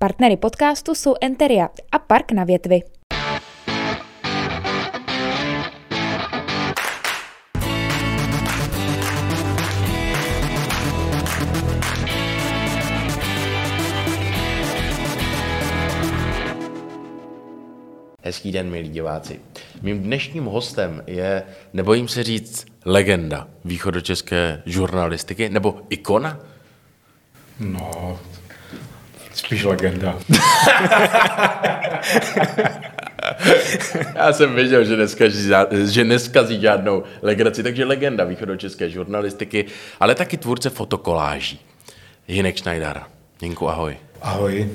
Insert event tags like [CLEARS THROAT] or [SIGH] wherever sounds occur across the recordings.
Partnery podcastu jsou Enteria a Park na větvi. Hezký den, milí diváci. Mým dnešním hostem je, nebojím se říct, legenda východočeské žurnalistiky, nebo ikona? No, spíš legenda. [LAUGHS] Já jsem věděl, že dneska, že neskazí žádnou legraci, takže legenda východočeské žurnalistiky, ale taky tvůrce fotokoláží. Hinek Schneider. Jinku, ahoj. Ahoj.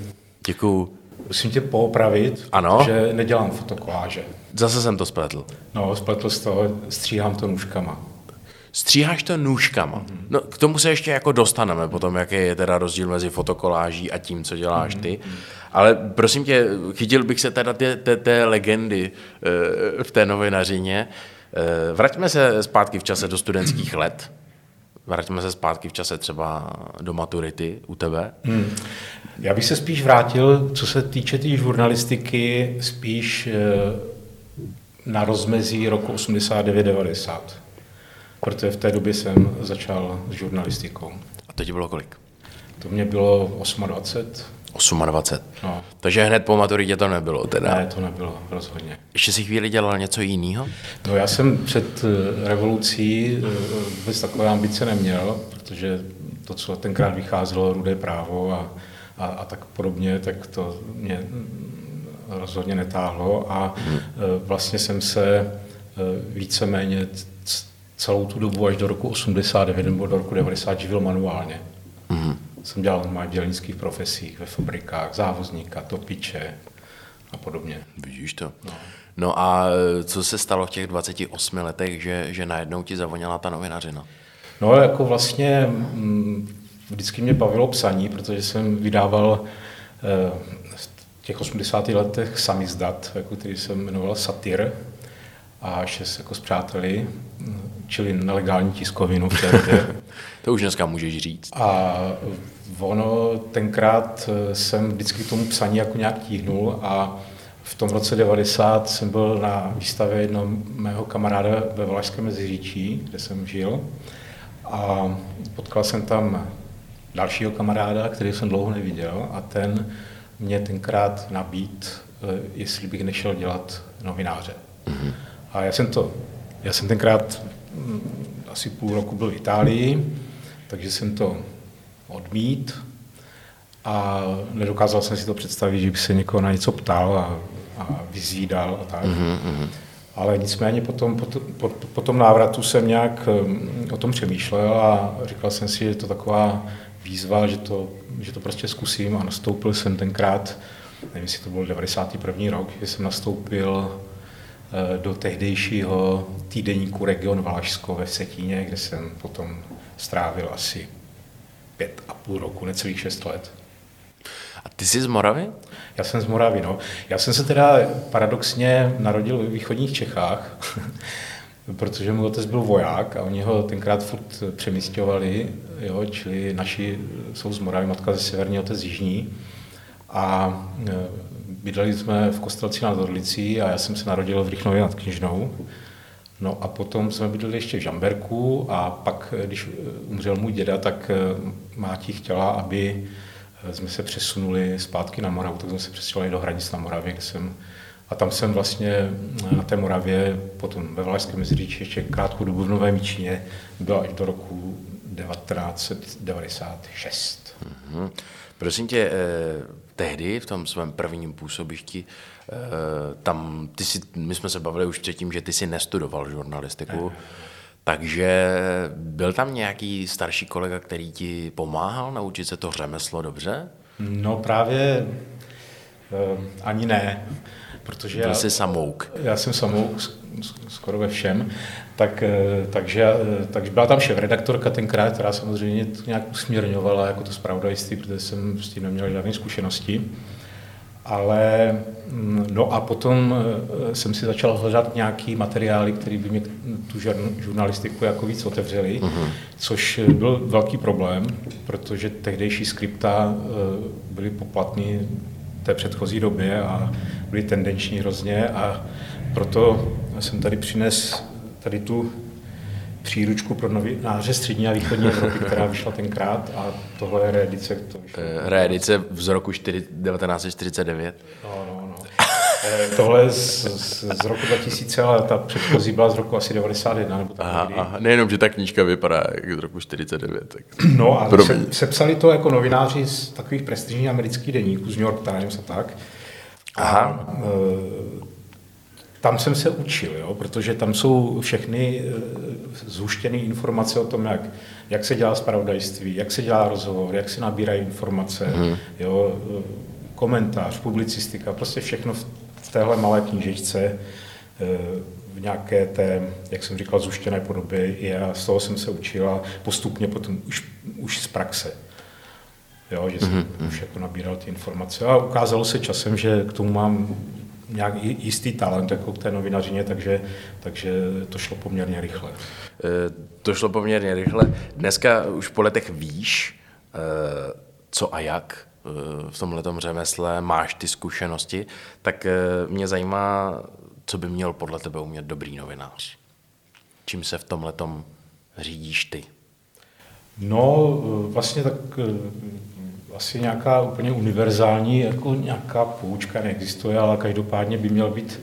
Děkuju Musím tě poopravit, ano? že nedělám fotokoláže. Zase jsem to spletl. No, spletl z toho, stříhám to nůžkama. Stříháš to nůžkama. Mm-hmm. No, k tomu se ještě jako dostaneme potom, jaký je teda rozdíl mezi fotokoláží a tím, co děláš ty. Mm-hmm. Ale prosím tě, chytil bych se teda té, té, té legendy uh, v té novinařině. Uh, vraťme se zpátky v čase do studentských let. Vraťme se zpátky v čase třeba do maturity u tebe. Hmm. Já bych se spíš vrátil, co se týče té tý žurnalistiky, spíš eh, na rozmezí roku 89-90. Protože v té době jsem začal s žurnalistikou. A to ti bylo kolik? To mě bylo 28. 28. No. Takže hned po maturitě to nebylo teda? Ne, to nebylo, rozhodně. Ještě si chvíli dělal něco jiného? No já jsem před eh, revolucí eh, vůbec takové ambice neměl, protože to, co tenkrát vycházelo, rudé právo a, a, a tak podobně, tak to mě mm, rozhodně netáhlo a hmm. vlastně jsem se víceméně celou tu dobu až do roku 89 nebo do roku 90 živil manuálně. Hmm jsem dělal v dělnických profesích, ve fabrikách, závozníka, topiče a podobně. Vidíš to. No. no a co se stalo v těch 28 letech, že, že najednou ti zavoněla ta novinařina? No jako vlastně mm, vždycky mě bavilo psaní, protože jsem vydával eh, v těch 80. letech samizdat, jako který jsem jmenoval Satyr a šest jako s přáteli, čili nelegální tiskovinu [LAUGHS] to už dneska můžeš říct. A ono tenkrát eh, jsem vždycky k tomu psaní jako nějak tíhnul a v tom roce 90 jsem byl na výstavě jednoho mého kamaráda ve Valašském Meziříčí, kde jsem žil. A potkal jsem tam dalšího kamaráda, který jsem dlouho neviděl a ten mě tenkrát nabít, eh, jestli bych nešel dělat novináře. Mm-hmm. A já jsem to, já jsem tenkrát mm, asi půl roku byl v Itálii, takže jsem to odmít a nedokázal jsem si to představit, že bych se někoho na něco ptal a, a vyzvídal a tak. Mm-hmm. Ale nicméně potom, po, po, po tom návratu jsem nějak mm, o tom přemýšlel a říkal jsem si, že je to taková výzva, že to, že to prostě zkusím a nastoupil jsem tenkrát, nevím, jestli to byl 91. rok, že jsem nastoupil do tehdejšího týdeníku Region Valašsko ve Setíně, kde jsem potom strávil asi pět a půl roku, necelých šest let. A ty jsi z Moravy? Já jsem z Moravy, no. Já jsem se teda paradoxně narodil ve východních Čechách, [LAUGHS] protože můj otec byl voják a oni ho tenkrát furt přemysťovali, jo, čili naši jsou z Moravy, matka ze severní, otec z jižní. A e, bydleli jsme v Kostelci nad Orlicí a já jsem se narodil v Rychnově nad Knižnou. No a potom jsme bydleli ještě v Žamberku a pak, když umřel můj děda, tak eh, Máti chtěla, aby eh, jsme se přesunuli zpátky na Moravu, tak jsme se přesunuli do hranic na Moravě, kde jsem a tam jsem vlastně eh, na té Moravě, potom ve Valašském Meziříči ještě krátkou dobu v Nové Míčině, byl až do roku 1996. Mm-hmm. Prosím tě, eh, tehdy v tom svém prvním působišti, eh, tam ty si, my jsme se bavili už předtím, že ty si nestudoval žurnalistiku, ne. takže byl tam nějaký starší kolega, který ti pomáhal naučit se to řemeslo dobře? No právě eh, ani ne, protože Byl já, jsi samouk. Já jsem samouk skoro ve všem, tak, eh, takže, eh, takže byla tam šéf-redaktorka tenkrát, která samozřejmě to nějak usměrňovala jako to zpravodajství, protože jsem s tím neměl žádné zkušenosti. ale mm, no a potom eh, jsem si začal hledat nějaký materiály, které by mě tu žurnalistiku jako víc otevřely, uh-huh. což byl velký problém, protože tehdejší skripta byly poplatné té předchozí době a byly tendenční hrozně a proto jsem tady přines tady tu příručku pro novináře střední a východní Evropy, [LAUGHS] která vyšla tenkrát a tohle je reedice. To vyšlo. Reedice z roku 1949. No, no, tohle z, z, z roku 2000, ale ta předchozí byla z roku asi 91. Nebo tak aha, aha, nejenom, že ta knížka vypadá jak z roku 49. Tak... [CLEARS THROAT] No a se, sepsali to jako novináři z takových prestižních amerických deníků, z New York Times a tak. Aha. A, e, tam jsem se učil, jo, protože tam jsou všechny eh, zhuštěné informace o tom, jak, jak se dělá spravodajství, jak se dělá rozhovor, jak se nabírají informace, mm. jo, eh, komentář, publicistika, prostě všechno v téhle malé knížečce eh, v nějaké té, jak jsem říkal, zhuštěné podobě a z toho jsem se učil a postupně potom už, už z praxe. Jo, že jsem mm-hmm. už jako nabíral ty informace a ukázalo se časem, že k tomu mám nějak jistý talent jako k té novinařině, takže, takže to šlo poměrně rychle. E, to šlo poměrně rychle. Dneska už po letech víš, e, co a jak v tomhle řemesle, máš ty zkušenosti, tak mě zajímá, co by měl podle tebe umět dobrý novinář. Čím se v tomhle řídíš ty? No, vlastně tak asi nějaká úplně univerzální, jako nějaká poučka neexistuje, ale každopádně by měl být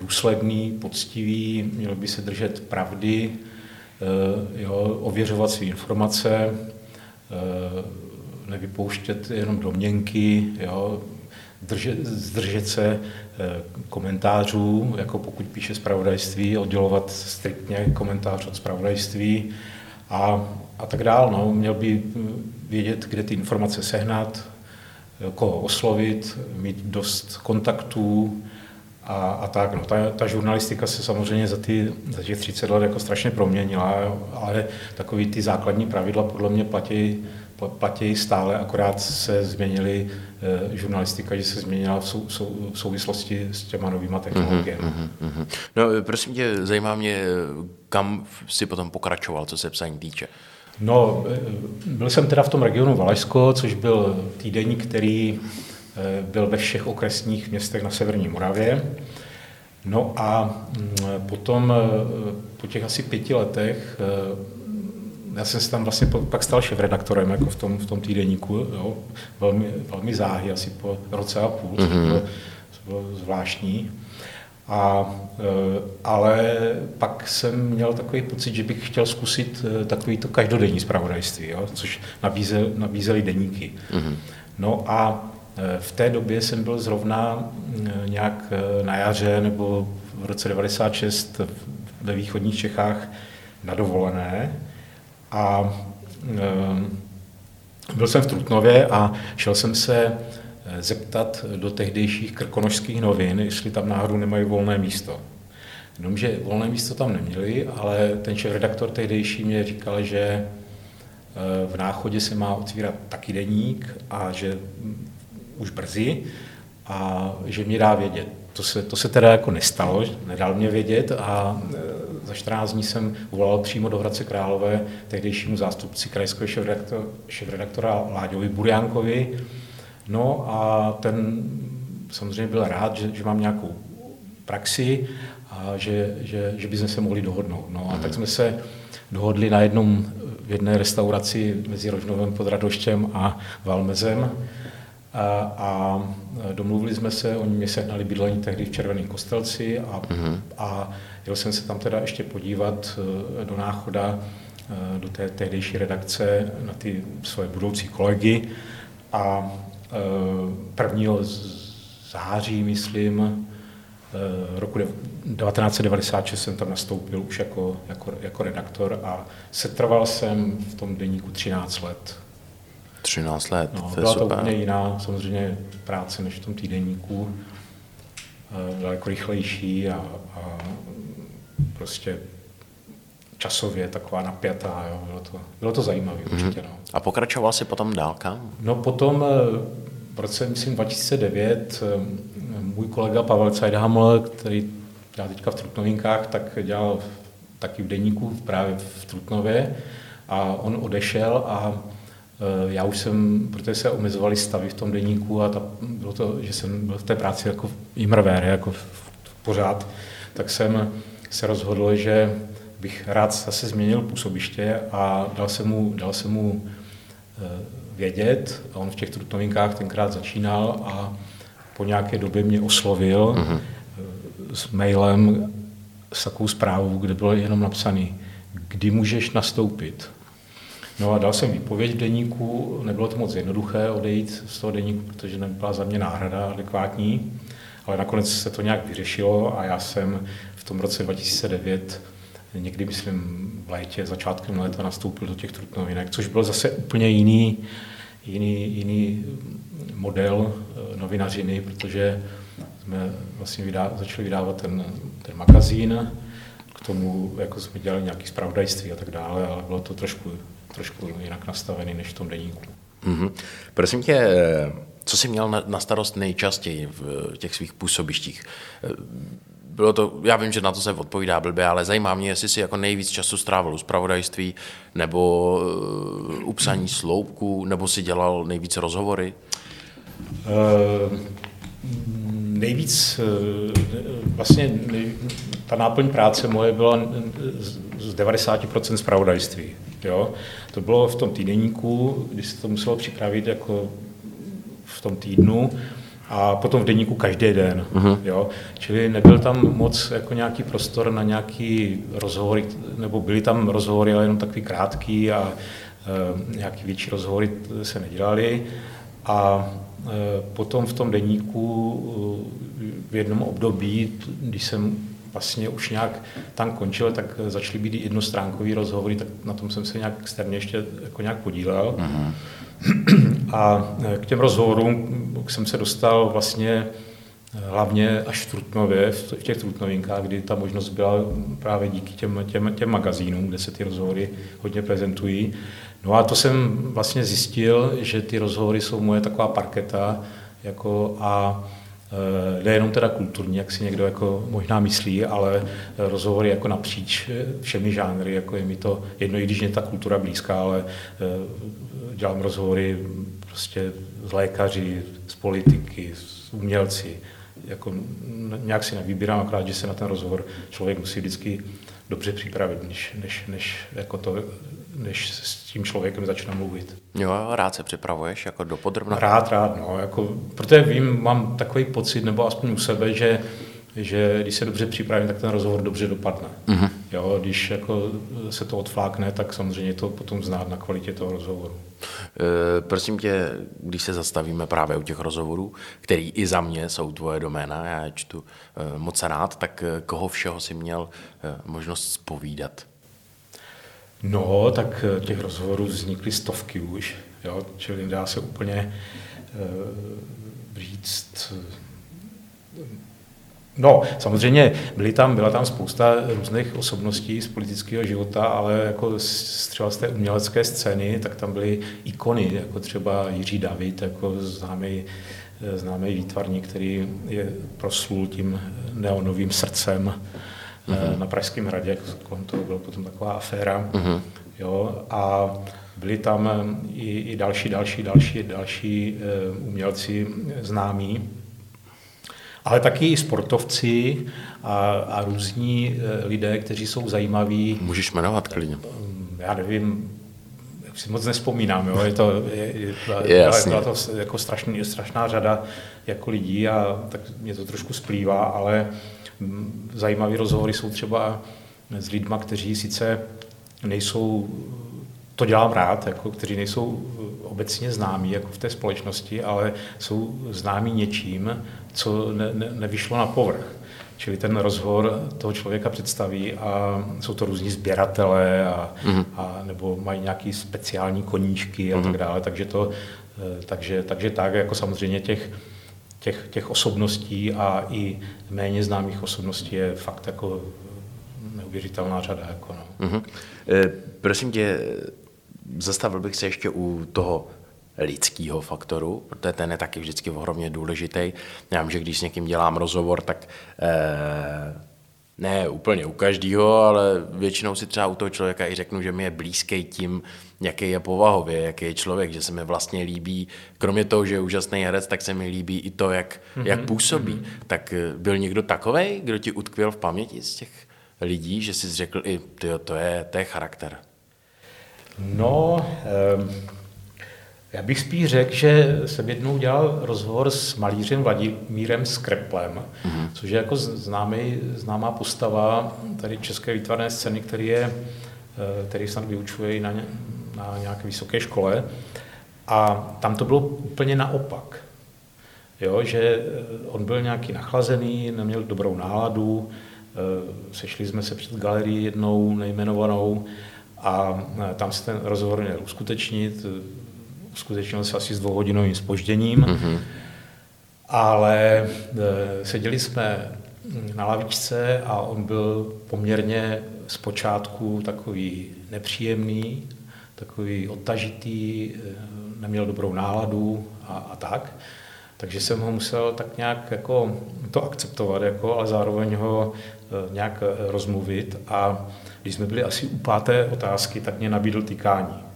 důsledný, poctivý, měl by se držet pravdy, eh, jo, ověřovat své informace, eh, nevypouštět jenom domněnky, jo, držet, zdržet se eh, komentářů, jako pokud píše zpravodajství, oddělovat striktně komentář od zpravodajství a, a tak dál. No. Měl by vědět, kde ty informace sehnat, koho oslovit, mít dost kontaktů a, a tak. No, ta, ta žurnalistika se samozřejmě za, ty, za těch 30 let jako strašně proměnila, ale takový ty základní pravidla podle mě platí, platí stále, akorát se změnily eh, žurnalistika, že se změnila v, sou, sou, v souvislosti s těma novýma technologiemi. Mm-hmm, mm-hmm. No, prosím tě, zajímá mě, kam si potom pokračoval, co se psaní týče. No, eh, byl jsem teda v tom regionu Valašsko, což byl týdeník, který eh, byl ve všech okresních městech na Severní Moravě. No a mm, potom eh, po těch asi pěti letech já jsem se tam vlastně pak stal šéf-redaktorem jako v tom, v tom týdeníku, jo, velmi, velmi záhy, asi po roce a půl, mm-hmm. to bylo, to bylo zvláštní. A, e, ale pak jsem měl takový pocit, že bych chtěl zkusit e, takový to každodenní zpravodajství, jo, což nabízel, nabízely deníky. Mm-hmm. No a e, v té době jsem byl zrovna nějak na jaře nebo v roce 96 ve východních Čechách na dovolené a byl jsem v Trutnově a šel jsem se zeptat do tehdejších krkonožských novin, jestli tam náhodou nemají volné místo. Jenomže volné místo tam neměli, ale ten šéf redaktor tehdejší mě říkal, že eh, v náchodě se má otvírat taky deník a že mm, už brzy a že mě dá vědět. To se, to se teda jako nestalo, nedal mě vědět a eh, za 14 dní jsem volal přímo do Hradce Králové tehdejšímu zástupci krajského šéf-redaktora Láďovi Burjánkovi, No a ten samozřejmě byl rád, že, že mám nějakou praxi a že, že, že bychom se mohli dohodnout. No a tak jsme se dohodli na jednom, v jedné restauraci mezi Rožnovem pod Radoštěm a Valmezem a, domluvili jsme se, oni mě sehnali bydlení tehdy v Červeném kostelci a, mm-hmm. a jel jsem se tam teda ještě podívat eh, do náchoda, eh, do té tehdejší redakce na ty svoje budoucí kolegy a 1. září, myslím, roku 1996 jsem tam nastoupil už jako, jako, jako redaktor a setrval jsem v tom deníku 13 let. 13 let, no, to byla to úplně jiná samozřejmě práce než v tom týdenníku. Eh, byla jako rychlejší a, a prostě časově taková napjatá. Jo. Bylo, to, bylo to zajímavé mm-hmm. určitě. No. A pokračoval jsi potom dál kam? No potom v roce, myslím, 2009 můj kolega Pavel Cajdhaml, který dělá teďka v Trutnovinkách, tak dělal taky v deníku právě v Trutnově a on odešel a já už jsem, protože se omezovaly stavy v tom deníku a ta, bylo to, že jsem byl v té práci jako imrvér, jako v, v pořád, tak jsem se rozhodl, že bych rád zase změnil působiště a dal jsem mu, dal jsem mu eh, vědět. A on v těch trutnovinkách tenkrát začínal a po nějaké době mě oslovil uh-huh. s mailem s takovou zprávou, kde bylo jenom napsaný, kdy můžeš nastoupit. No a dal jsem výpověď v deníku, nebylo to moc jednoduché odejít z toho deníku, protože nebyla za mě náhrada adekvátní, ale nakonec se to nějak vyřešilo a já jsem v tom roce 2009 někdy, myslím, v létě, začátkem léta nastoupil do těch trutnovinek, což byl zase úplně jiný, jiný, jiný model eh, novinařiny, protože jsme vlastně vydá, začali vydávat ten, ten magazín, k tomu jako jsme dělali nějaké zpravodajství a tak dále, ale bylo to trošku, trošku jinak nastavené než v tom deníku. Mm-hmm. Prosím tě, eh, co jsi měl na, na starost nejčastěji v těch svých působištích? Eh, bylo to, já vím, že na to se odpovídá blbě, ale zajímá mě, jestli si jako nejvíc času strávil u zpravodajství, nebo uh, u psaní sloupků, nebo si dělal nejvíce rozhovory? Uh, nejvíc, vlastně nej, ta náplň práce moje byla z 90% zpravodajství. Jo? To bylo v tom týdenníku, kdy se to muselo připravit jako v tom týdnu, a potom v denníku každý den. Uh-huh. Jo? Čili nebyl tam moc jako nějaký prostor na nějaký rozhovory, nebo byly tam rozhovory, ale jenom takový krátký a e, nějaký větší rozhovory se nedělali. A e, potom v tom denníku v jednom období, když jsem vlastně už nějak tam končil, tak začaly být jednostránkový rozhovory, tak na tom jsem se nějak externě ještě jako nějak podílel. Uh-huh. A e, k těm rozhovorům jsem se dostal vlastně e, hlavně až v Trutnově, v těch Trutnovinkách, kdy ta možnost byla právě díky těm, těm, těm magazínům, kde se ty rozhovory hodně prezentují. No a to jsem vlastně zjistil, že ty rozhovory jsou moje taková parketa jako a Eh, nejenom teda kulturní, jak si někdo jako možná myslí, ale rozhovory jako napříč všemi žánry, jako je mi to jedno, i když mě ta kultura blízká, ale eh, dělám rozhovory prostě s lékaři, s politiky, s umělci, jako nějak si nevybírám, akorát, že se na ten rozhovor člověk musí vždycky dobře připravit, než, než, než jako to než s tím člověkem začne mluvit. Jo, rád se připravuješ jako do podrobna? Rád, rád, no, jako, protože vím, mám takový pocit, nebo aspoň u sebe, že že když se dobře připravím, tak ten rozhovor dobře dopadne. Uh-huh. Jo, když jako se to odflákne, tak samozřejmě to potom znát na kvalitě toho rozhovoru. E, prosím tě, když se zastavíme právě u těch rozhovorů, který i za mě jsou tvoje doména, já je čtu e, moc rád, tak e, koho všeho si měl e, možnost spovídat? No, tak eh, těch rozhovorů vznikly stovky už, jo, čili dá se úplně uh, říct, uh, No, samozřejmě byly tam, byla tam spousta různých osobností z politického života, ale jako z, třeba z té umělecké scény, tak tam byly ikony, jako třeba Jiří David, jako známý, známý výtvarník, který je proslul tím neonovým srdcem, uh-huh. na Pražském hradě, kolem toho byla potom taková aféra. Uh-huh. Jo, a byli tam eh, i, i další, další, další, další uh, umělci známí, ale taky i sportovci a, a různí uh, lidé, kteří jsou zajímaví. Můžeš jmenovat klidně. Já nevím, si moc nespomínám, jo? je to, je, je, je, byla [LAUGHS] to jako strašný, strašná řada jako lidí a tak mě to trošku splývá, ale zajímavé rozhovory jsou třeba s lidmi, kteří sice nejsou, to dělám rád, jako, kteří nejsou obecně známí jako v té společnosti, ale jsou známí něčím, co ne, ne, nevyšlo na povrch. Čili ten rozhovor toho člověka představí a jsou to různí sběratelé a, mm-hmm. a nebo mají nějaký speciální koníčky a mm-hmm. tak mhm. dále. Takže, to, eh, takže, takže tak, jako samozřejmě těch, těch, těch osobností a i méně známých osobností je fakt jako neuvěřitelná řada. Jako no. mm-hmm. E, prosím tě, zastavil bych se ještě u toho lidského faktoru, protože ten je taky vždycky ohromně důležitý. Já vím, že když s někým dělám rozhovor, tak eh, ne úplně u každého, ale většinou si třeba u toho člověka i řeknu, že mi je blízký tím, jaký je povahově, jaký je člověk, že se mi vlastně líbí, kromě toho, že je úžasný herec, tak se mi líbí i to, jak, mm-hmm. jak působí. Mm-hmm. Tak eh, byl někdo takový, kdo ti utkvěl v paměti z těch lidí, že jsi řekl i, tyjo, to je, to je charakter? No, um já bych spíš řekl, že jsem jednou dělal rozhovor s malířem Vladimírem Skreplem, mm-hmm. což je jako známý, známá postava tady české výtvarné scény, který, je, eh, který snad vyučuje na, na nějaké vysoké škole. A tam to bylo úplně naopak. Jo, že eh, on byl nějaký nachlazený, neměl dobrou náladu, eh, sešli jsme se před galerií jednou nejmenovanou a tam se ten rozhovor měl uskutečnit, uskutečnil se asi s dvouhodinovým spožděním, mm-hmm. ale e, seděli jsme na lavičce a on byl poměrně zpočátku takový nepříjemný, takový odtažitý, e, neměl dobrou náladu a, a tak. Takže jsem ho musel tak nějak jako to akceptovat, jako, ale zároveň ho e, nějak rozmluvit. A když jsme byli asi u páté otázky, tak mě nabídl tykání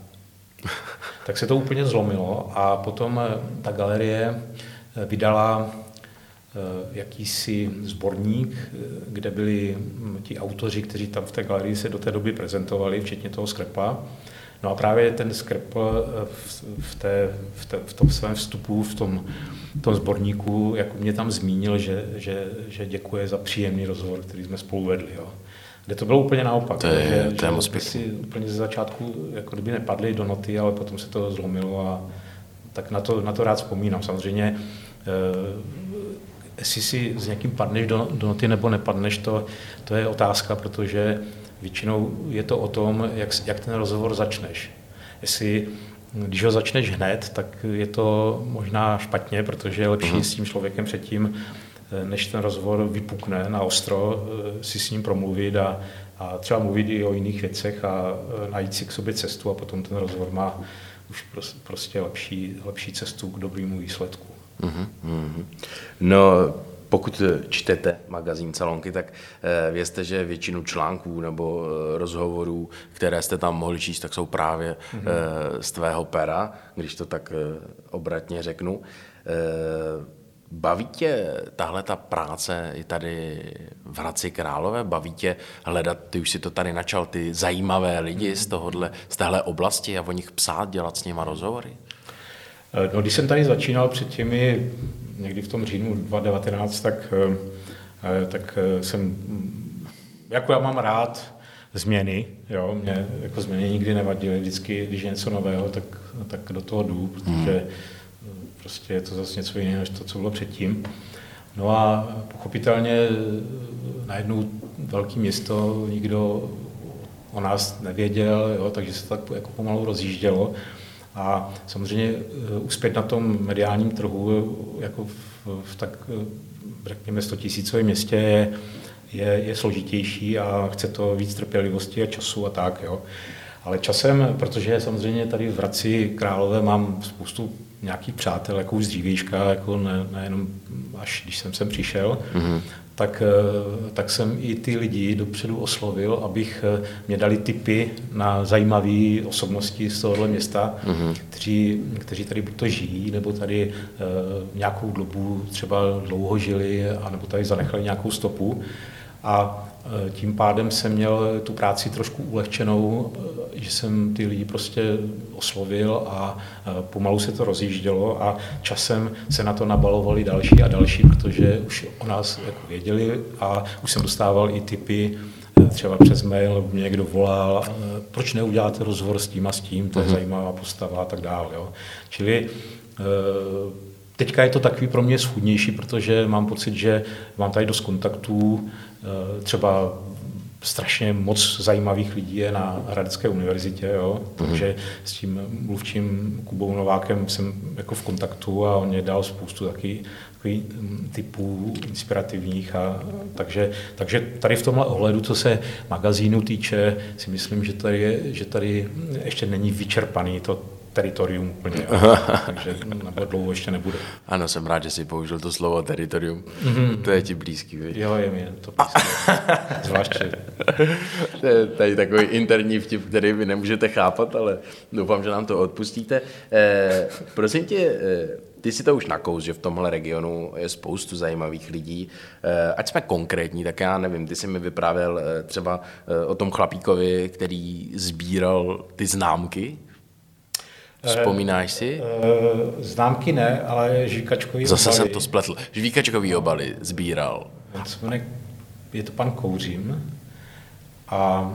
tak se to úplně zlomilo a potom eh, ta galerie eh, vydala eh, jakýsi sborník, kde byli hm, ti autoři, kteří tam v té galerii se do té doby prezentovali, včetně toho Skrepla. No a právě ten Skrepl v, té, v, té, v tom svém vstupu, v tom, v tom sborníku, jako mě tam zmínil, že, že, že děkuje za příjemný rozhovor, který jsme spolu vedli. Jo kde to bylo úplně naopak. To je, že, to je moc si úplně ze začátku jako kdyby nepadly do noty, ale potom se to zlomilo a tak na to, na to rád vzpomínám. Samozřejmě, eh, jestli si s někým padneš do, do noty nebo nepadneš, to, to je otázka, protože většinou je to o tom, jak, jak ten rozhovor začneš. Jestli když ho začneš hned, tak je to možná špatně, protože je lepší mm-hmm. s tím člověkem předtím než ten rozhovor vypukne na ostro, eh, si s ním promluvit a, a třeba mluvit i o jiných věcech a eh, najít si k sobě cestu a potom ten rozhovor má už prostě lepší, lepší cestu k dobrému výsledku. Mm-hmm. No, pokud čtete magazín Salonky, tak vězte, že většinu článků nebo rozhovorů, které jste tam mohli číst, tak jsou právě mm-hmm. z tvého pera, když to tak obratně řeknu. Baví tě tahle ta práce i tady v Hradci Králové? Baví tě hledat, ty už si to tady načal, ty zajímavé lidi z, tohohle, z téhle oblasti a o nich psát, dělat s nimi rozhovory? Eh, no, když jsem tady začínal před těmi, někdy v tom říjnu 2019, tak, eh, eh, tak jsem, jako já mám rád změny, jo, mě jako změny nikdy nevadily, vždycky, když je něco nového, tak, tak do toho jdu, protože hmm Prostě je to zase něco jiného, než to, co bylo předtím. No a pochopitelně najednou velké město, nikdo o nás nevěděl, jo, takže se to tak jako pomalu rozjíždělo. A samozřejmě eh, uspět na tom mediálním trhu, jako v, v tak, eh, řekněme, 100 tisícovém městě je, je, je složitější a chce to víc trpělivosti a času a tak. Jo. Ale časem, protože samozřejmě tady v Hradci Králové mám spoustu nějakých přátel, jako už z dřívějška, jako ne, nejenom až když jsem sem přišel, mm-hmm. tak, eh, tak jsem i ty lidi dopředu oslovil, abych eh, mě dali tipy na zajímavé osobnosti z tohohle města, mm-hmm. kteří, kteří tady buď to žijí, nebo tady uh, nějakou dobu třeba dlouho žili, anebo tady zanechali nějakou stopu. A Eh, tím pádem jsem měl tu práci trošku ulehčenou, eh, že jsem ty lidi prostě oslovil a eh, pomalu se to rozjíždělo a časem se na to nabalovali další a další, protože už o nás jako věděli a už jsem dostával i typy, třeba přes mail mě někdo volal, proč neuděláte rozhovor s tím a s tím, to je mhm. zajímavá postava a tak dále. Jo. Čili teďka je to takový pro mě schudnější, protože mám pocit, že mám tady dost kontaktů, Eh, třeba strašně moc zajímavých lidí je na Hradecké univerzitě, jo? Mhm. takže s tím mluvčím Kubou Novákem jsem jako v kontaktu a on mě dal spoustu taky, takových mm, typů inspirativních. A, takže, takže tady v tomhle ohledu, co se magazínu týče, si myslím, že tady, je, že tady ještě není vyčerpaný to teritorium úplně, [LAUGHS] takže nebo dlouho ještě nebude. Ano, jsem rád, že jsi použil to slovo teritorium. Mm-hmm. To je ti blízký, víš? Jo, je mi to blízký. [LAUGHS] Zvláště. to je tady takový interní vtip, který vy nemůžete chápat, ale doufám, že nám to odpustíte. Eh, prosím tě, eh, ty si to už nakous, že v tomhle regionu je spoustu zajímavých lidí. Eh, ať jsme konkrétní, tak já nevím, ty jsi mi vyprávěl eh, třeba eh, o tom chlapíkovi, který sbíral ty známky. Vzpomínáš si? Známky ne, ale žvíkačkový Zase obaly. jsem to spletl. Žvíkačkový obaly sbíral. Je to pan Kouřím a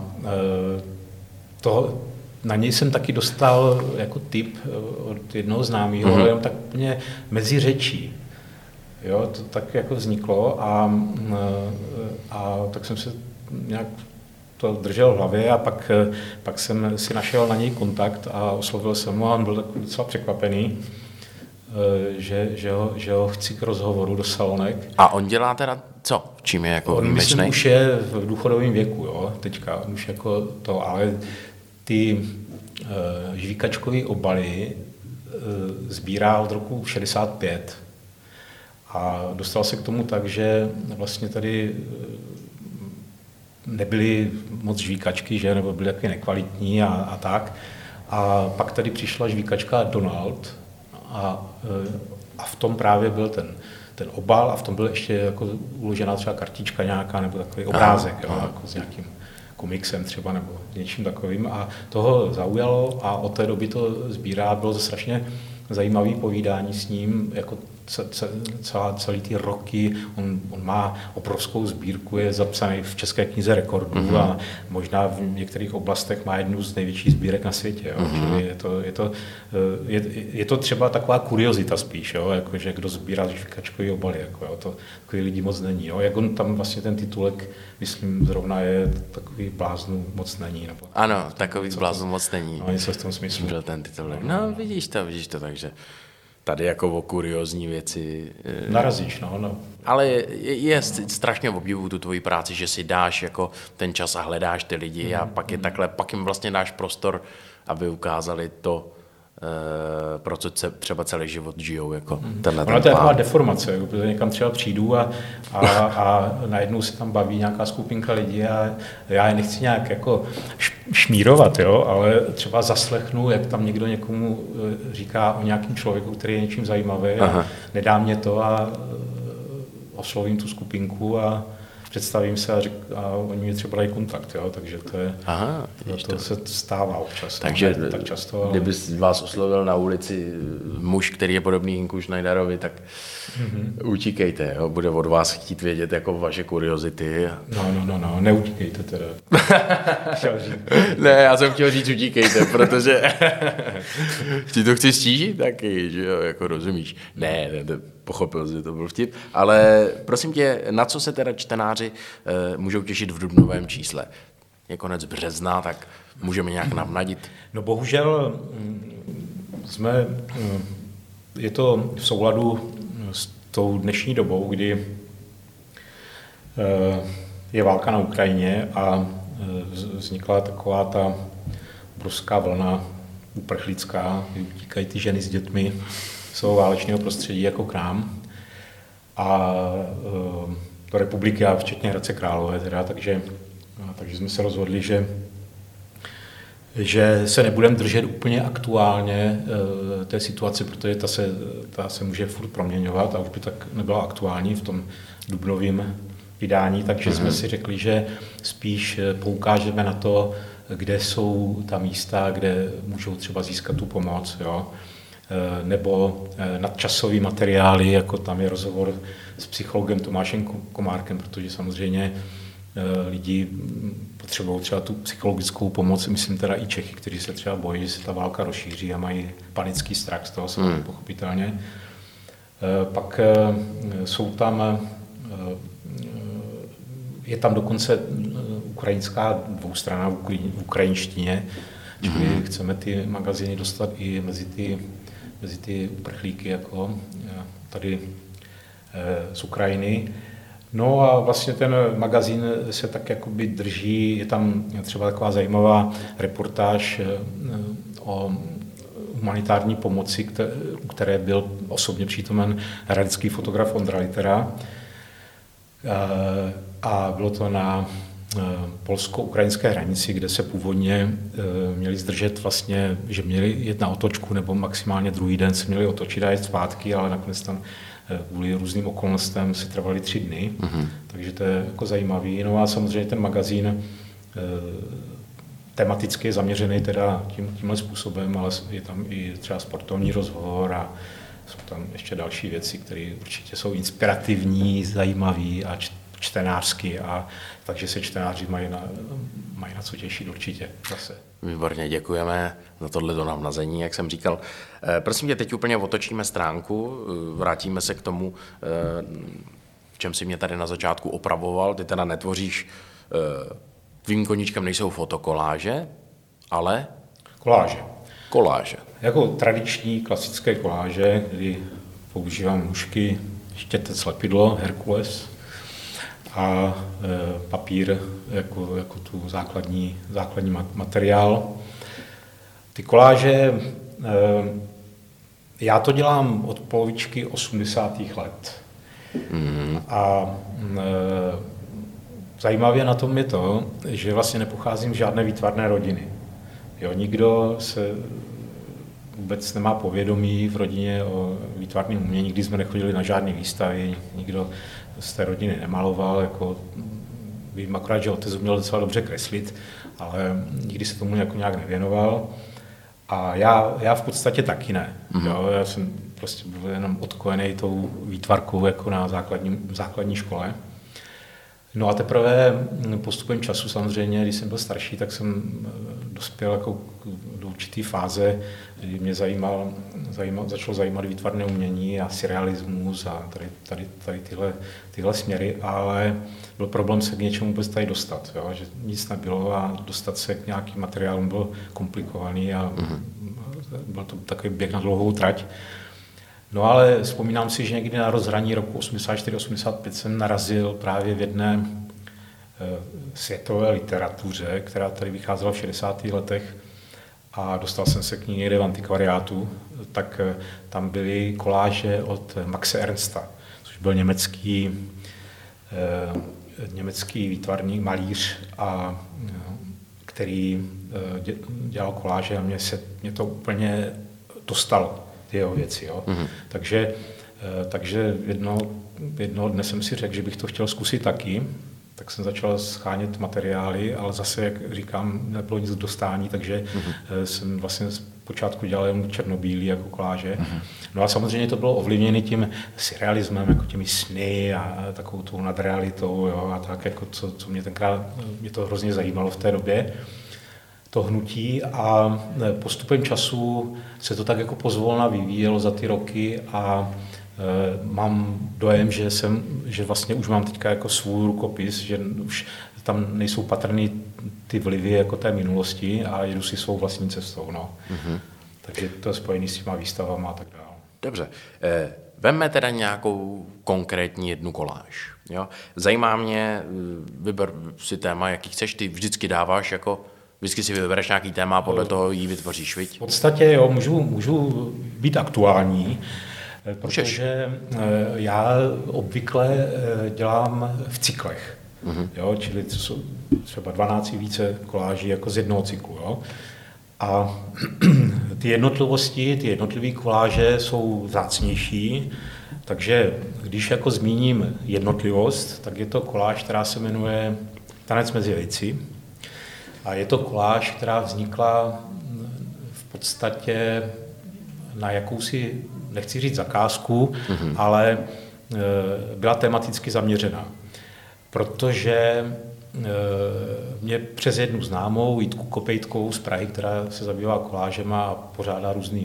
to, na něj jsem taky dostal jako tip eh, od jednoho známého, mm-hmm. ale jenom tak úplně mezi řečí. Jo, to tak jako vzniklo a, eh, a tak jsem se nějak to držel v hlavě a pak, eh, pak jsem si našel na něj kontakt a oslovil jsem ho a on byl takový docela překvapený, že, že, ho, že ho chci k rozhovoru do salonek. A on dělá teda co? Čím je jako On myslím, už je v důchodovém věku, jo, teďka, už jako to, ale ty uh, žvíkačkové obaly uh, sbírá od roku 65 a dostal se k tomu tak, že vlastně tady eh, nebyly moc žvíkačky, že, nebo byly taky nekvalitní a, a tak. A pak tady přišla žvíkačka Donald a, a v tom právě byl ten, ten obal a v tom byl ještě jako uložená třeba kartička nějaká nebo takový obrázek aha, jo, aha. Jako s nějakým komiksem třeba nebo něčím takovým a toho zaujalo a od té doby to sbírá, bylo to strašně zajímavé povídání s ním, jako celá, celý ty roky. On, on má obrovskou sbírku, je zapsaný v České knize rekordů mm-hmm. a možná v některých oblastech má jednu z největších sbírek na světě. Jo. Mm-hmm. Je, to, je, to, eh, je, je to třeba taková kuriozita spíš, jo, jako, že kdo sbírá žvikačkový obaly. Jako, jo, to takový lidí moc není. Jo. Jak on tam vlastně ten titulek, myslím, zrovna je takový bláznu moc není. Nebo, ano, takový bláznu moc není. No, něco v tom smyslu. Byl ten titulek. No, vidíš to, vidíš to, takže tady jako o kuriozní věci. Eh, Narazíš, no, no. Ale je, je strašně obdivu tu tvoji práci, že si dáš jako ten čas a hledáš ty lidi mm. a pak je takhle, pak jim vlastně dáš prostor, aby ukázali to, pro co se třeba celý život žijou. Jako mm. tenhle Ona to je taková deformace, protože někam třeba přijdu a, a, a najednou se tam baví nějaká skupinka lidí a já je nechci nějak jako šmírovat, jo, ale třeba zaslechnu, jak tam někdo někomu eh, říká o nějakém člověku, který je něčím zajímavý a nedá mě to a eh, oslovím tu skupinku a představím se a, řek, a oni mi třeba dají kontakt, jo, takže to je, Aha, to, to, se stává občas. No, takže no, tak často, ale... kdyby vás oslovil na ulici muž, který je podobný Hinku Schneiderovi, tak mm-hmm. utíkejte, jo, bude od vás chtít vědět jako vaše kuriozity. No, no, no, no, neutíkejte teda. [LAUGHS] ne, já jsem chtěl říct utíkejte, protože [LAUGHS] ti to chci stížit taky, že jo, jako rozumíš. Ne, ne, ne pochopil, že to byl vtip. Ale prosím tě, na co se teda čtenáři uh, můžou těšit v dubnovém čísle? Je konec března, tak můžeme nějak navnadit? No bohužel mm, jsme, mm, je to v souladu s tou dnešní dobou, kdy eh, je válka na Ukrajině a eh, vznikla taková ta obrovská vlna uprchlická, utíkají ty ženy s dětmi svého válečného prostředí jako k nám a uh, do republiky a včetně Hradce Králové teda, takže, takže jsme se rozhodli, že že se nebudeme držet úplně aktuálně uh, té situace, protože ta se, ta se může furt proměňovat a už by tak nebyla aktuální v tom dubnovém vydání, takže mm-hmm. jsme mhm. si řekli, že spíš e, poukážeme na to, kde jsou ta místa, kde můžou třeba získat tu pomoc. Jo. Eh, nebo eh, nadčasový materiály, jako tam je rozhovor s psychologem Tomášem Komárkem, protože samozřejmě eh, lidi potřebují třeba tu psychologickou pomoc, myslím teda i Čechy, kteří se třeba bojí, že se ta válka rozšíří a mají panický strach z toho, hmm. pochopitelně. Pak jsou tam, je tam dokonce ukrajinská dvoustrana v ukrajinštině, čili hmm. chceme ty magazíny dostat i mezi ty mezi ty uprchlíky jako eh, tady eh, z Ukrajiny. No a vlastně ten magazín se tak jakoby drží, je tam třeba taková zajímavá reportáž eh, o humanitární pomoci, které byl osobně přítomen hradecký fotograf Ondra Litera. A bylo to na polsko-ukrajinské hranici, kde se původně měli zdržet vlastně, že měli jet na otočku nebo maximálně druhý den se měli otočit a jet zpátky, ale nakonec tam kvůli různým okolnostem si trvaly tři dny, mm-hmm. takže to je jako zajímavý. No a samozřejmě ten magazín tematicky je zaměřený teda tím, tímhle způsobem, ale je tam i třeba sportovní rozhovor a jsou tam ještě další věci, které určitě jsou inspirativní, zajímavé a čtenářsky, a takže se čtenáři mají na, mají na co těšit určitě zase. Výborně, děkujeme za tohle do navnazení, jak jsem říkal. Eh, prosím tě, teď úplně otočíme stránku, eh, vrátíme se k tomu, eh, v čem si mě tady na začátku opravoval. Ty teda netvoříš Tvým koníčkem nejsou fotokoláže, ale... Koláže. Koláže. Jako tradiční klasické koláže, kdy používám nůžky, štětec lepidlo, Herkules a e, papír jako, jako tu základní, základní materiál. Ty koláže, e, já to dělám od polovičky 80. let. Mm. A e, Zajímavé na tom je to, že vlastně nepocházím z žádné výtvarné rodiny. Jo, nikdo se vůbec nemá povědomí v rodině o výtvarném umění, nikdy jsme nechodili na žádné výstavy, nikdo z té rodiny nemaloval, jako vím akorát, že otec uměl docela dobře kreslit, ale nikdy se tomu jako nějak nevěnoval. A já, já v podstatě taky ne. Mm-hmm. Jo, já jsem prostě byl jenom odkojený tou výtvarkou jako na základní, základní škole. No a teprve postupem času samozřejmě, když jsem byl starší, tak jsem dospěl jako do určité fáze, kdy mě zajímal, zajímal, začalo zajímat výtvarné umění a surrealismus a tady, tady, tady tyhle, tyhle směry, ale byl problém se k něčemu vůbec tady dostat, jo? že nic nebylo a dostat se k nějakým materiálům bylo komplikovaný a mm-hmm. byl to takový běh na dlouhou trať. No ale vzpomínám si, že někdy na rozhraní roku 84-85 jsem narazil právě v jedné eh, světové literatuře, která tady vycházela v 60. letech a dostal jsem se k ní někde v antikvariátu, tak eh, tam byly koláže od Maxe Ernsta, což byl německý, eh, německý výtvarník, malíř, a, který dělal koláže a mě, se, mě to úplně dostalo ty jeho věci. Jo. Mm-hmm. Takže, eh, takže jedno, jednoho dne jsem si řekl, že bych to chtěl zkusit taky, tak jsem začal schánět materiály, ale zase, jak říkám, nebylo nic dostání, takže mm-hmm. jsem vlastně z počátku dělal jen černobílý jako koláže. Mm-hmm. No a samozřejmě to bylo ovlivněné tím surrealismem, jako těmi sny a takovou tou nadrealitou jo, a tak, jako co, co mě tenkrát, mě to hrozně zajímalo v té době to hnutí a e, postupem času se to tak jako pozvolna vyvíjelo za ty roky a mám dojem, že, jsem, že vlastně už mám teďka jako svůj rukopis, že už tam nejsou patrny ty vlivy jako té minulosti a jedu si svou vlastní cestou. No. Mm-hmm. Takže to je spojené s těma výstavama a tak dále. Dobře. Eh, vemme teda nějakou konkrétní jednu koláž. Jo? Zajímá mě, e, vyber si téma, jaký chceš, ty vždycky dáváš jako Vždycky si vybereš nějaký téma a podle toho ji vytvoříš, viď? V podstatě jo, můžu, můžu být aktuální, protože eh, já obvykle eh, dělám v cyklech. Mm-hmm. Jo, čili to jsou třeba 12 více koláží jako z jednoho cyklu. Jo. A [CLEARS THROAT] ty jednotlivosti, ty jednotlivé koláže jsou zácnější, takže když jako zmíním jednotlivost, tak je to koláž, která se jmenuje Tanec mezi vejci. A je to koláž, která vznikla v podstatě na jakousi, nechci říct zakázku, mm-hmm. ale e, byla tematicky zaměřená. Protože e, mě přes jednu známou, Jitku Kopejtkovou z Prahy, která se zabývá kolážem a pořádá různé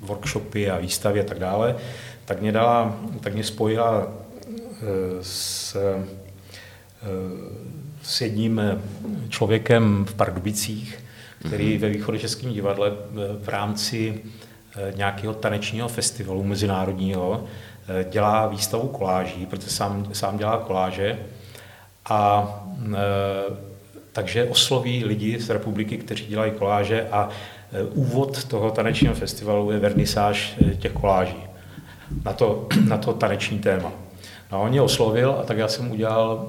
workshopy a výstavy a tak dále, tak mě, dala, tak mě spojila e, s s jedním eh, člověkem v Pardubicích, který mm-hmm. ve východočeském divadle eh, v rámci eh, nějakého tanečního festivalu mezinárodního dělá výstavu koláží, protože sám, sám dělá koláže a takže osloví lidi z republiky, kteří dělají koláže a úvod toho tanečního festivalu je vernisáž těch koláží na to, [CLEARS THROAT] na to taneční téma. A on mě oslovil a tak já jsem udělal,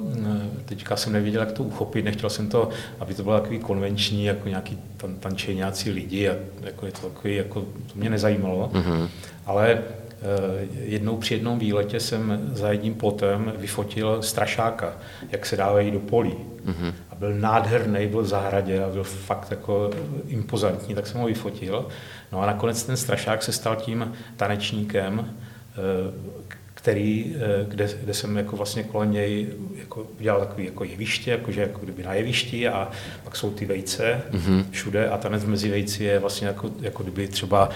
teďka jsem nevěděl, jak to uchopit, nechtěl jsem to, aby to bylo takový konvenční, jako nějaký tan, tančeňáci lidi a jako je to takový, jako, to mě nezajímalo, mm-hmm. ale Eh, jednou při jednom výletě jsem za jedním plotem vyfotil strašáka, jak se dávají do polí. Mm-hmm. A byl nádherný, byl v zahradě a byl fakt jako impozantní, tak jsem ho vyfotil. No a nakonec ten strašák se stal tím tanečníkem, eh, který, eh, kde, kde jsem jako vlastně kolem něj jako udělal takový jako jeviště, jakože jako kdyby na jevišti a pak jsou ty vejce mm-hmm. všude a tanec mezi vejci je vlastně jako, jako kdyby třeba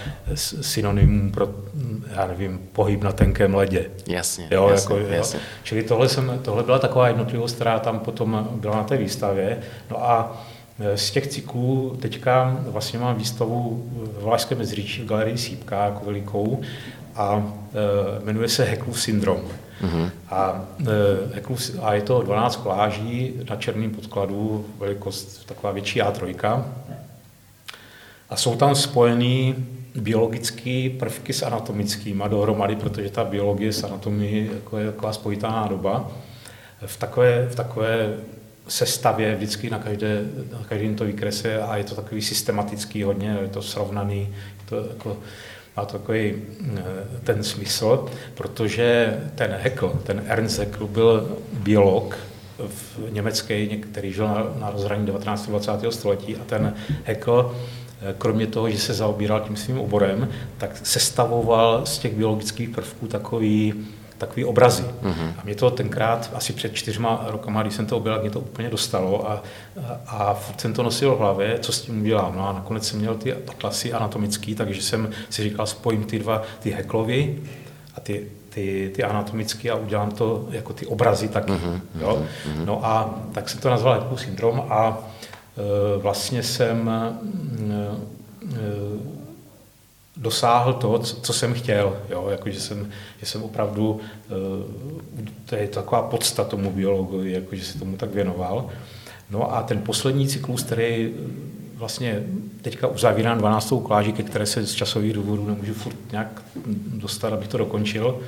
synonymum pro, já nevím, pohyb na tenkém ledě. Jasně, jo, jasně, jako, jasně. Jo. Čili tohle, jsem, tohle byla taková jednotlivost, která tam potom byla na té výstavě. No a eh, z těch cyklů teďka vlastně mám výstavu v Valašském Mezříčí v galerii Sípka jako velikou a e, jmenuje se Heklův syndrom. Mm-hmm. A, e, a je to 12 koláží na černém podkladu, velikost taková větší A3. A jsou tam spojený biologické prvky s anatomickými dohromady, protože ta biologie s anatomií jako je taková spojitá nádoba. V takové, v takové sestavě vždycky na, každé, na každém to výkrese a je to takový systematický hodně, je to srovnaný, je to jako má takový eh, ten smysl, protože ten Haeckel, ten Ernst Haeckel byl biolog v německý, který žil na, na rozhraní 19. a 20. století a ten Haeckel eh, kromě toho, že se zaobíral tím svým oborem, tak sestavoval z těch biologických prvků takový takový obrazy. Mm-hmm. A mě to tenkrát, asi před čtyřma rokama, když jsem to objel, mě to úplně dostalo a, a, a furt jsem to nosil v hlavě, co s tím udělám. No a nakonec jsem měl ty atlasy anatomický, takže jsem si říkal, spojím ty dva, ty heklovy a ty, ty, ty anatomické a udělám to jako ty obrazy taky. Mm-hmm. Jo? Mm-hmm. No a tak jsem to nazval jako syndrom a e, vlastně jsem e, e, dosáhl to, co jsem chtěl. Jo? Jako, že, jsem, že jsem opravdu, eh, to je taková podsta tomu biologovi, jako, že se tomu tak věnoval. No a ten poslední cyklus, který eh, vlastně teďka uzavírám 12. kláži, ke které se z časových důvodů nemůžu furt nějak dostat, abych to dokončil,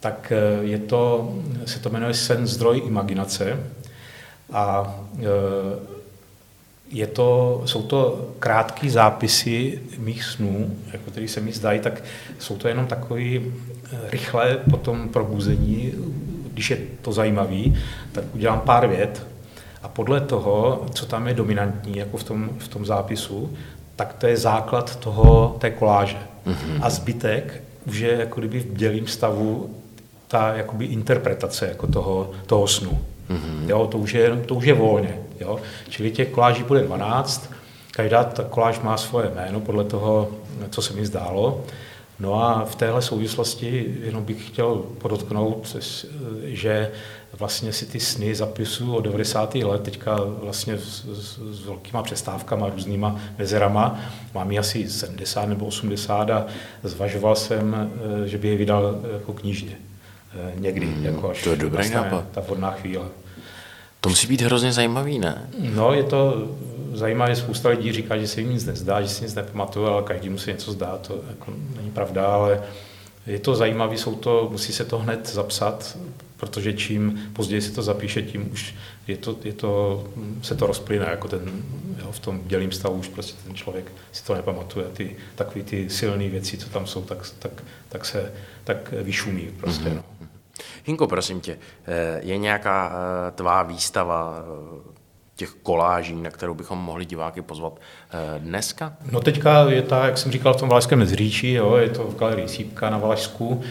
tak eh, je to, se to jmenuje Sen zdroj imaginace a je to, jsou to krátké zápisy mých snů, jako který se mi zdají, tak jsou to jenom takový eh, rychle po tom probuzení, když je to zajímavý, tak udělám pár vět a podle toho, co tam je dominantní, jako v tom, v tom zápisu, tak to je základ toho, té koláže. Mm-hmm. A zbytek už je jako kdyby v dělým stavu ta jakoby interpretace jako toho, toho snu. Mm-hmm. Jo, to, už je, to už je volně. Jo? Čili těch koláží bude 12, každá ta koláž má svoje jméno podle toho, co se mi zdálo. No a v téhle souvislosti jenom bych chtěl podotknout, že vlastně si ty sny zapisuju od 90. let, teďka vlastně s, s, s velkýma přestávkama, různýma mezerama. Mám ji asi 70 nebo 80 a zvažoval jsem, eh, že by je vydal jako knižně někdy, mm, jako až to je dobrý nápad. ta vhodná chvíle. To musí být hrozně zajímavý, ne? No, je to zajímavé, spousta lidí říká, že se jim nic nezdá, že si nic nepamatuje, ale každý musí něco zdát, to jako není pravda, ale je to zajímavé, jsou to, musí se to hned zapsat, protože čím později se to zapíše, tím už je to, je to, se to rozplyne, jako ten, jo, v tom dělým stavu už prostě ten člověk si to nepamatuje. Ty, takové ty silné věci, co tam jsou, tak, tak, tak se tak vyšumí prostě. Mm-hmm. No. Hinko, prosím tě, eh, je nějaká eh, tvá výstava eh, těch koláží, na kterou bychom mohli diváky pozvat dneska? No teďka je ta, jak jsem říkal, v tom Valašském mezříčí, jo, je to v galerii Sípka na Valašsku.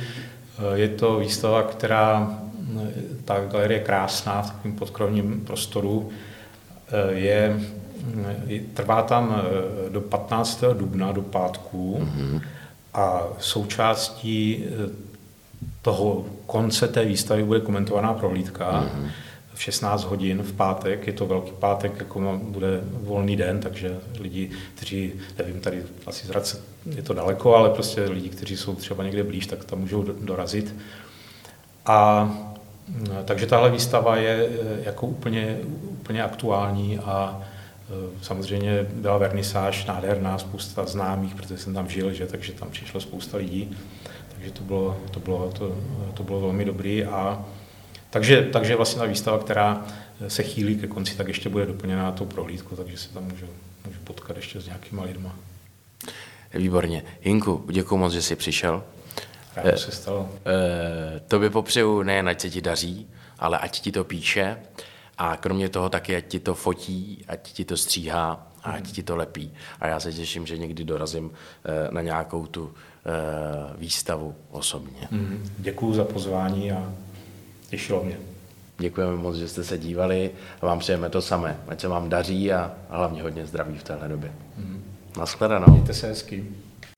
Je to výstava, která, ta galerie je krásná v takovém podkrovním prostoru. Je, trvá tam do 15. dubna, do pátku. Mm-hmm. A součástí toho konce té výstavy bude komentovaná prohlídka mm-hmm. v 16 hodin v pátek, je to velký pátek, jako bude volný den, takže lidi, kteří, nevím, tady asi z je to daleko, ale prostě lidi, kteří jsou třeba někde blíž, tak tam můžou dorazit. A takže tahle výstava je e, jako úplně, úplně aktuální a Samozřejmě byla vernisáž nádherná, spousta známých, protože jsem tam žil, že, takže tam přišlo spousta lidí, takže to bylo, to bylo, to, to bylo velmi dobrý. A, takže, takže vlastně ta výstava, která se chýlí ke konci, tak ještě bude doplněná tou prohlídkou, takže se tam můžu, můžu potkat ještě s nějakýma lidma. Výborně. Jinku, děkuji moc, že jsi přišel. Rád se stalo. E, tobě popřeju nejen, ať se ti daří, ale ať ti to píše a kromě toho taky, ať ti to fotí, ať ti to stříhá a ať ti to lepí. A já se těším, že někdy dorazím e, na nějakou tu výstavu osobně. Mm, děkuji za pozvání a těšilo mě. Děkujeme moc, že jste se dívali a vám přejeme to samé. Ať se vám daří a, a hlavně hodně zdraví v téhle době. Mm. Naschledanou. Mějte se hezky.